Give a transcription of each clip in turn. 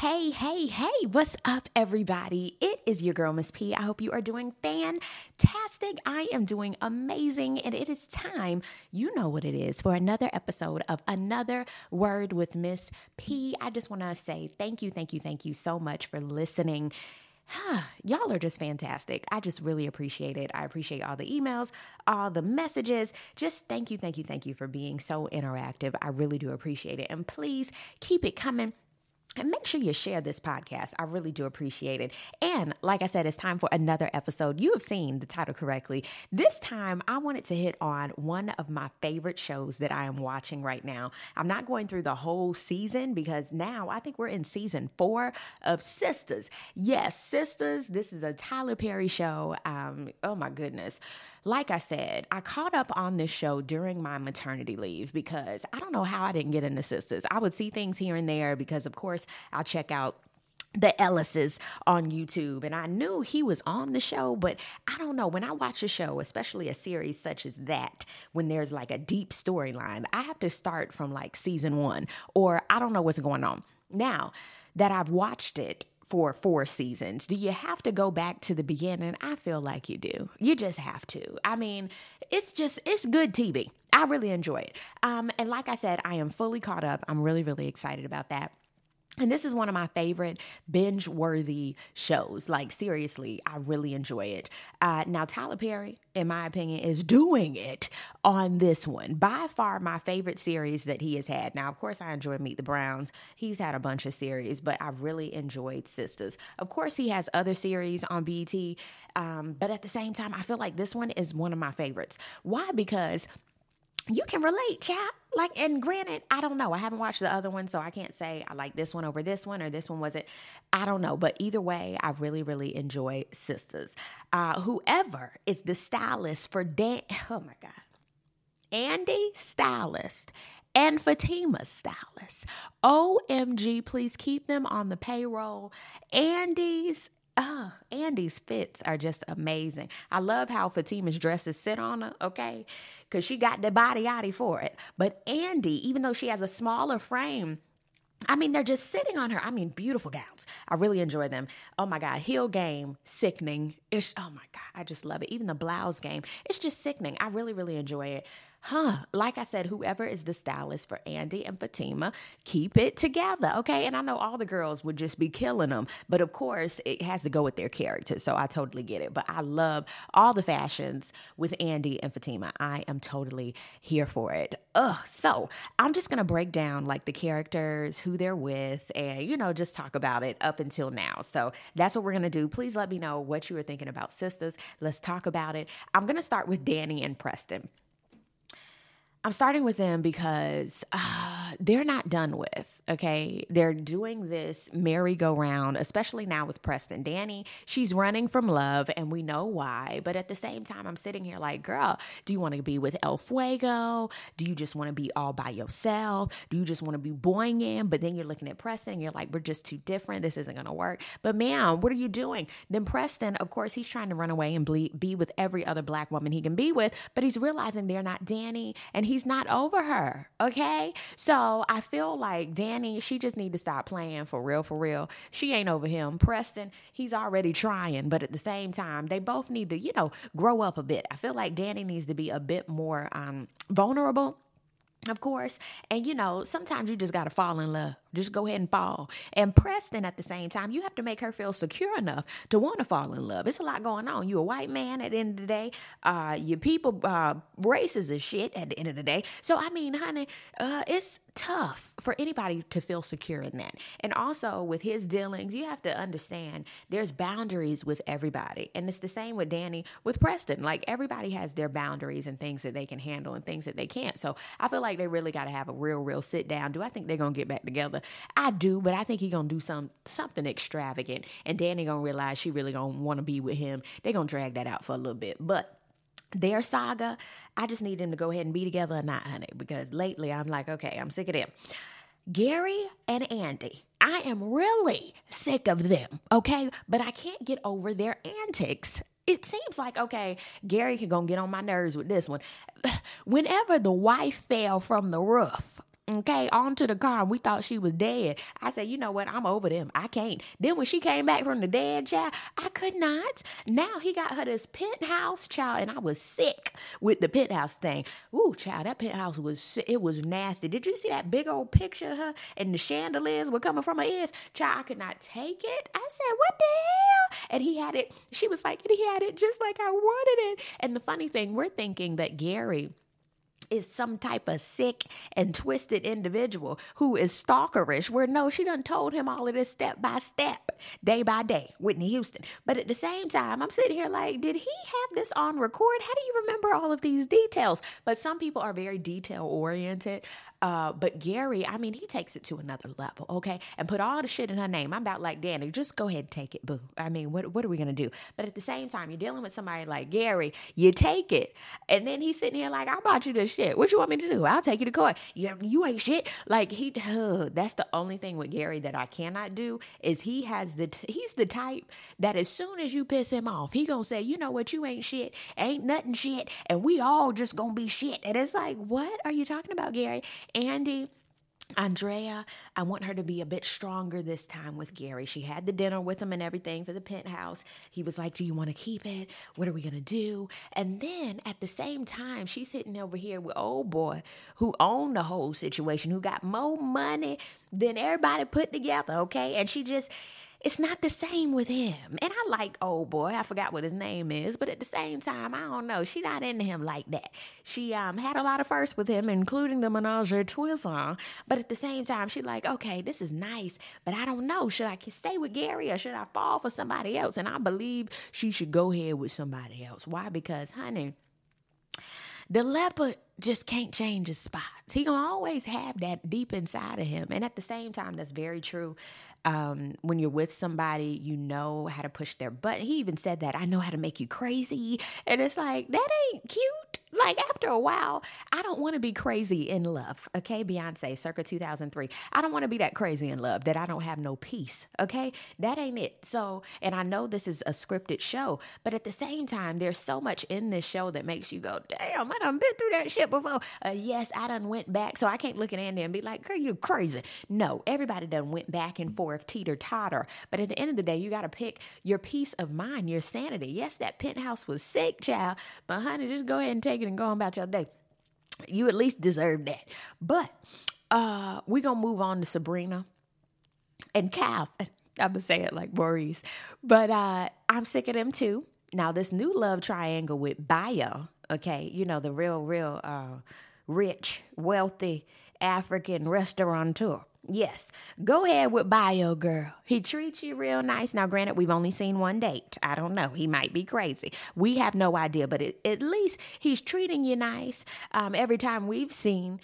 Hey, hey, hey, what's up, everybody? It is your girl, Miss P. I hope you are doing fantastic. I am doing amazing, and it is time, you know what it is, for another episode of Another Word with Miss P. I just want to say thank you, thank you, thank you so much for listening. Y'all are just fantastic. I just really appreciate it. I appreciate all the emails, all the messages. Just thank you, thank you, thank you for being so interactive. I really do appreciate it. And please keep it coming. And make sure you share this podcast. I really do appreciate it. And like I said, it's time for another episode. You have seen the title correctly. This time, I wanted to hit on one of my favorite shows that I am watching right now. I'm not going through the whole season because now I think we're in season four of Sistas. Yes, Sistas. This is a Tyler Perry show. Um, oh my goodness like I said, I caught up on this show during my maternity leave because I don't know how I didn't get into Sistas. I would see things here and there because, of course, I'll check out the Ellises on YouTube. And I knew he was on the show, but I don't know. When I watch a show, especially a series such as that, when there's like a deep storyline, I have to start from like season one, or I don't know what's going on. Now that I've watched it, for four seasons. Do you have to go back to the beginning? I feel like you do. You just have to. I mean, it's just, it's good TV. I really enjoy it. Um, and like I said, I am fully caught up. I'm really, really excited about that. And this is one of my favorite binge worthy shows. Like, seriously, I really enjoy it. Uh, now, Tyler Perry, in my opinion, is doing it on this one. By far, my favorite series that he has had. Now, of course, I enjoy Meet the Browns. He's had a bunch of series, but I really enjoyed Sistas. Of course, he has other series on BET, um, but at the same time, I feel like this one is one of my favorites. Why? Because you can relate, chap. Like, and granted, I don't know. I haven't watched the other one, so I can't say I like this one over this one or this one wasn't. I don't know. But either way, I really, really enjoy Sistas. Uh, whoever is the stylist for Dan, oh my God, Andi stylist and Fatima stylist. OMG, please keep them on the payroll. Andi's Ah, oh, Andi's fits are just amazing. I love how Fatima's dresses sit on her, okay? Because she got the body yaddy for it. But Andi, even though she has a smaller frame, I mean, they're just sitting on her. I mean, beautiful gowns. I really enjoy them. Oh my God, heel game, sickening. It's, oh my God, I just love it. Even the blouse game, it's just sickening. I really, really enjoy it huh, like I said, whoever is the stylist for Andi and Fatima, keep it together, okay? And I know all the girls would just be killing them, but of course, it has to go with their character. So I totally get it. But I love all the fashions with Andi and Fatima. I am totally here for it. Ugh. So I'm just gonna break down like the characters, who they're with, and you know, just talk about it up until now. So that's what we're gonna do. Please let me know what you were thinking about Sistas. Let's talk about it. I'm gonna start with Danni and Preston. I'm starting with them because uh, they're not done with, okay? They're doing this merry-go-round, especially now with Preston. Danni, she's running from love, and we know why. But at the same time, I'm sitting here like, girl, do you want to be with El Fuego? Do you just want to be all by yourself? Do you just want to be boinging? But then you're looking at Preston, and you're like, we're just too different. This isn't going to work. But man, what are you doing? Then Preston, of course, he's trying to run away and be with every other black woman he can be with, but he's realizing they're not Danni, and he's not over her. Okay. So I feel like Danni, she just need to stop playing for real, for real. She ain't over him. Preston, he's already trying, but at the same time, they both need to, you know, grow up a bit. I feel like Danny needs to be a bit more um, vulnerable of course. And you know, sometimes you just got to fall in love. Just go ahead and fall. And Preston, at the same time, you have to make her feel secure enough to want to fall in love. It's a lot going on. You a white man at the end of the day. Uh, your people, uh, races is shit at the end of the day. So I mean, honey, uh, it's tough for anybody to feel secure in that. And also with his dealings, you have to understand there's boundaries with everybody. And it's the same with Danni with Preston. Like everybody has their boundaries and things that they can handle and things that they can't. So I feel like they really got to have a real, real sit down. Do I think they're gonna get back together? I do, but I think he gonna do some something extravagant, and Danni gonna realize she really gonna want to be with him. They gonna drag that out for a little bit, but their saga, I just need them to go ahead and be together or not, honey, because lately I'm like, okay, I'm sick of them. Gary and Andi, I am really sick of them, okay? But I can't get over their antics. It seems like, okay, Gary can go get on my nerves with this one. Whenever the wife fell from the roof, okay, onto the car. We thought she was dead. I said, you know what? I'm over them. I can't. Then when she came back from the dead, child, I could not. Now he got her this penthouse, child, and I was sick with the penthouse thing. Ooh, child, that penthouse was it was nasty. Did you see that big old picture of her and the chandeliers were coming from her ears? Child, I could not take it. I said, what the hell? And he had it. She was like, and he had it just like I wanted it. And the funny thing, we're thinking that Gary is some type of sick and twisted individual who is stalkerish where no she done told him all of this step by step day by day whitney houston. But at the same time i'm sitting here like did he have this on record? How do you remember all of these details? But some people are very detail oriented uh, but Gary, I mean, he takes it to another level, okay? And put all the shit in her name. I'm about like Danni, just go ahead and take it, boo. I mean, what what are we gonna do? But at the same time, you're dealing with somebody like Gary, you take it, and then he's sitting here like, I bought you this shit. What you want me to do? I'll take you to court. You, you ain't shit. Like he, that's the only thing with Gary that I cannot do is he has the he's the type that as soon as you piss him off, he gonna say, you know what, you ain't shit, ain't nothing shit, and we all just gonna be shit. And it's like, what are you talking about, Gary? Andi, Andrea, I want her to be a bit stronger this time with Gary. She had the dinner with him and everything for the penthouse. He was like, Do you want to keep it? What are we going to do? And then at the same time, she's sitting over here with old boy who owned the whole situation, who got more money than everybody put together, okay? And she just, it's not the same with him. And I like old boy. I forgot what his name is, but at the same time, I don't know. She not into him like that. She um had a lot of firsts with him, including the menage a trois. But at the same time, she like, okay, this is nice, but I don't know. Should I stay with Gary or should I fall for somebody else? And I believe she should go ahead with somebody else. Why? Because, honey, the leopard just can't change his spots. He gonna always have that deep inside of him. And at the same time, that's very true. Um, when you're with somebody, you know how to push their button. He even said that I know how to make you crazy, and it's like that ain't cute. Like after a while, I don't want to be crazy in love. Okay, Beyonce, circa 2003. I don't want to be that crazy in love that I don't have no peace. Okay, that ain't it. So, and I know this is a scripted show, but at the same time, there's so much in this show that makes you go, "Damn, I done been through that shit before." Uh, yes, I done went back, so I can't look at Andi and be like, "Girl, you crazy." No, everybody done went back and forth, teeter totter. But at the end of the day, you got to pick your peace of mind, your sanity. Yes, that penthouse was sick, child, but honey, just go ahead and take it and go on about your day. You at least deserve that. But uh we're gonna move on to Sabrina and Cal. I'm gonna say it like Maurice. But uh I'm sick of them too. Now this new love triangle with Bayo, okay, you know, the real, real uh rich, wealthy African restaurateur. Yes, go ahead with Bayo Girl. He treats you real nice. Now, granted, we've only seen one date. I don't know. He might be crazy. We have no idea, but it, at least he's treating you nice. Um, every time we've seen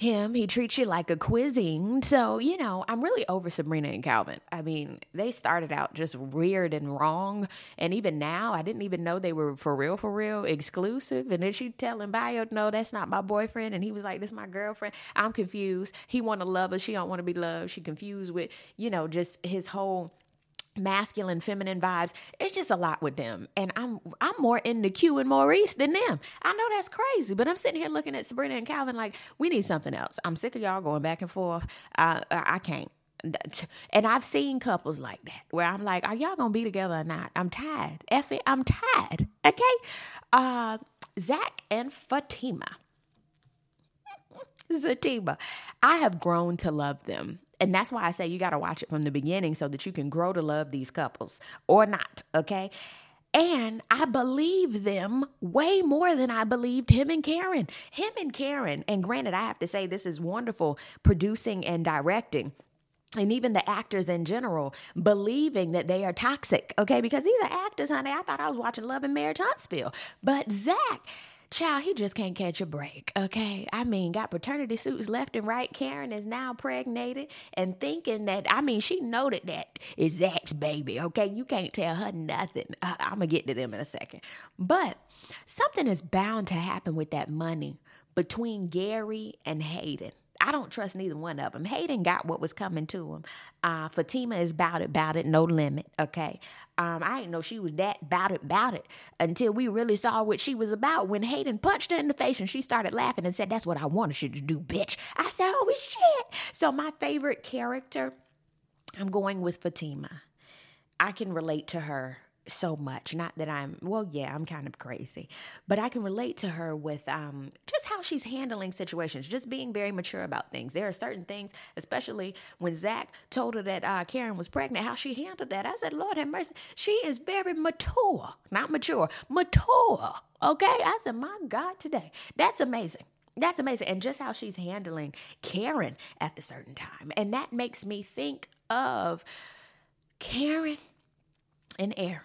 him. He treats you like a cuisine. So, you know, I'm really over Sabrina and Calvin. I mean, they started out just weird and wrong. And even now, I didn't even know they were for real, for real exclusive. And then she telling Bayo, no, that's not my boyfriend. And he was like, this is my girlfriend. I'm confused. He want to love her. She don't want to be loved. She confused with, you know, just his whole masculine feminine vibes it's just a lot with them and i'm i'm more into q and maurice than them i know that's crazy but i'm sitting here looking at sabrina and calvin like we need something else i'm sick of y'all going back and forth i i can't and I've seen couples like that where I'm like, are y'all gonna be together or not? I'm tired. Effie, I'm tired. Okay. Uh Zac and Fatima. Zatima. I have grown to love them. And that's why I say you got to watch it from the beginning so that you can grow to love these couples or not, okay? And I believe them way more than I believed him and Karen. Him and Karen, and granted, I have to say this is wonderful producing and directing and even the actors in general believing that they are toxic, okay? Because these are actors, honey. I thought I was watching Love and Marriage Huntsville. But Zac, Child, he just can't catch a break, okay? I mean, got paternity suits left and right. Karen is now pregnated and thinking that, I mean, she noted that it's Zac's baby, okay? You can't tell her nothing. Uh, I'm gonna get to them in a second. But something is bound to happen with that money between Gary and Hayden. I don't trust neither one of them. Hayden got what was coming to him. Uh, Fatima is about it, about it, no limit. Okay. Um, I didn't know she was that about it, about it until we really saw what she was about when Hayden punched her in the face and she started laughing and said, That's what I wanted you to do, bitch. I said, Oh shit. So my favorite character, I'm going with Fatima. I can relate to her so much. Not that I'm, well, yeah, I'm kind of crazy, but I can relate to her with um, just how she's handling situations, just being very mature about things. There are certain things, especially when Zac told her that uh, Karen was pregnant, how she handled that. I said, Lord have mercy. She is very mature, not mature, mature. Okay. I said, my God, today. That's amazing. That's amazing. And just how she's handling Karen at the certain time. And that makes me think of Karen and Aaron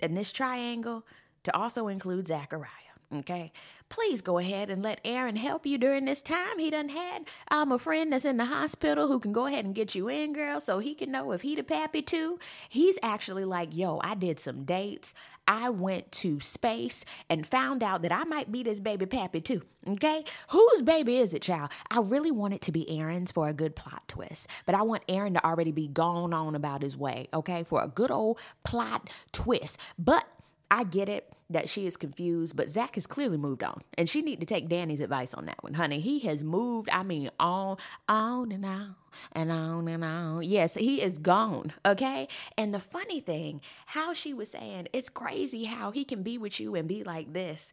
and this triangle to also include Zachariah. Okay, please go ahead and let Aaron help you during this time. He done had um, a friend that's in the hospital who can go ahead and get you in, girl, so he can know if he the pappy too. He's actually like, yo, I did some dates. I went to space and found out that I might be this baby pappy too. Okay, whose baby is it, child? I really want it to be Aaron's for a good plot twist, but I want Aaron to already be gone on about his way. Okay, for a good old plot twist, but. I get it that she is confused, but Zac has clearly moved on. And she need to take Danni's advice on that one, honey. He has moved, I mean, on, on and on and on and on. Yes, he is gone, okay? And the funny thing, how she was saying, it's crazy how he can be with you and be like this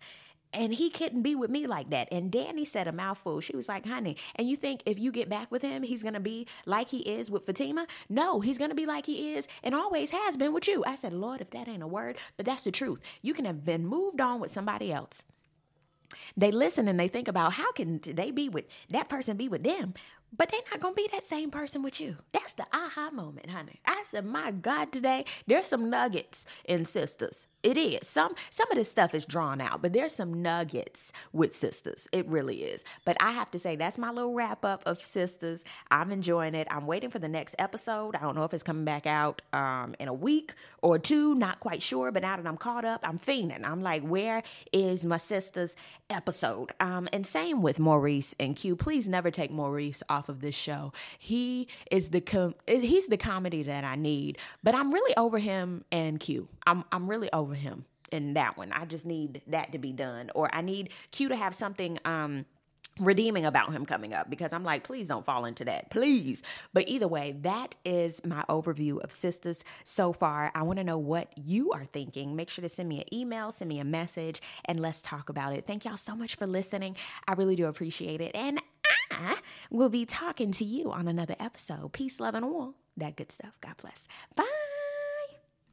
and he couldn't be with me like that. And Danni said a mouthful. She was like, honey, and you think if you get back with him, he's going to be like he is with Fatima? No, he's going to be like he is and always has been with you. I said, Lord, if that ain't a word, but that's the truth. You can have been moved on with somebody else. They listen and they think about how can they be with that person be with them but they're not gonna be that same person with you. That's the aha moment, honey. I said, my God, today there's some nuggets in Sistas. It is. Some some of this stuff is drawn out, but there's some nuggets with Sistas. It really is. But I have to say that's my little wrap up of Sistas. I'm enjoying it. I'm waiting for the next episode. I don't know if it's coming back out um, in a week or two. Not quite sure. But now that I'm caught up, I'm fiending. I'm like, where is my Sistas episode? Um, and same with Maurice and Q. Please never take Maurice off of this show. He is the com- he's the comedy that I need. But I'm really over him and Q. I'm I'm really over him in that one. I just need that to be done, or I need Q to have something. Um, redeeming about him coming up because I'm like, please don't fall into that, please. But either way, that is my overview of Sistas so far. I want to know what you are thinking. Make sure to send me an email, send me a message, and let's talk about it. Thank y'all so much for listening. I really do appreciate it. And I will be talking to you on another episode. Peace, love, and all that good stuff. God bless. Bye.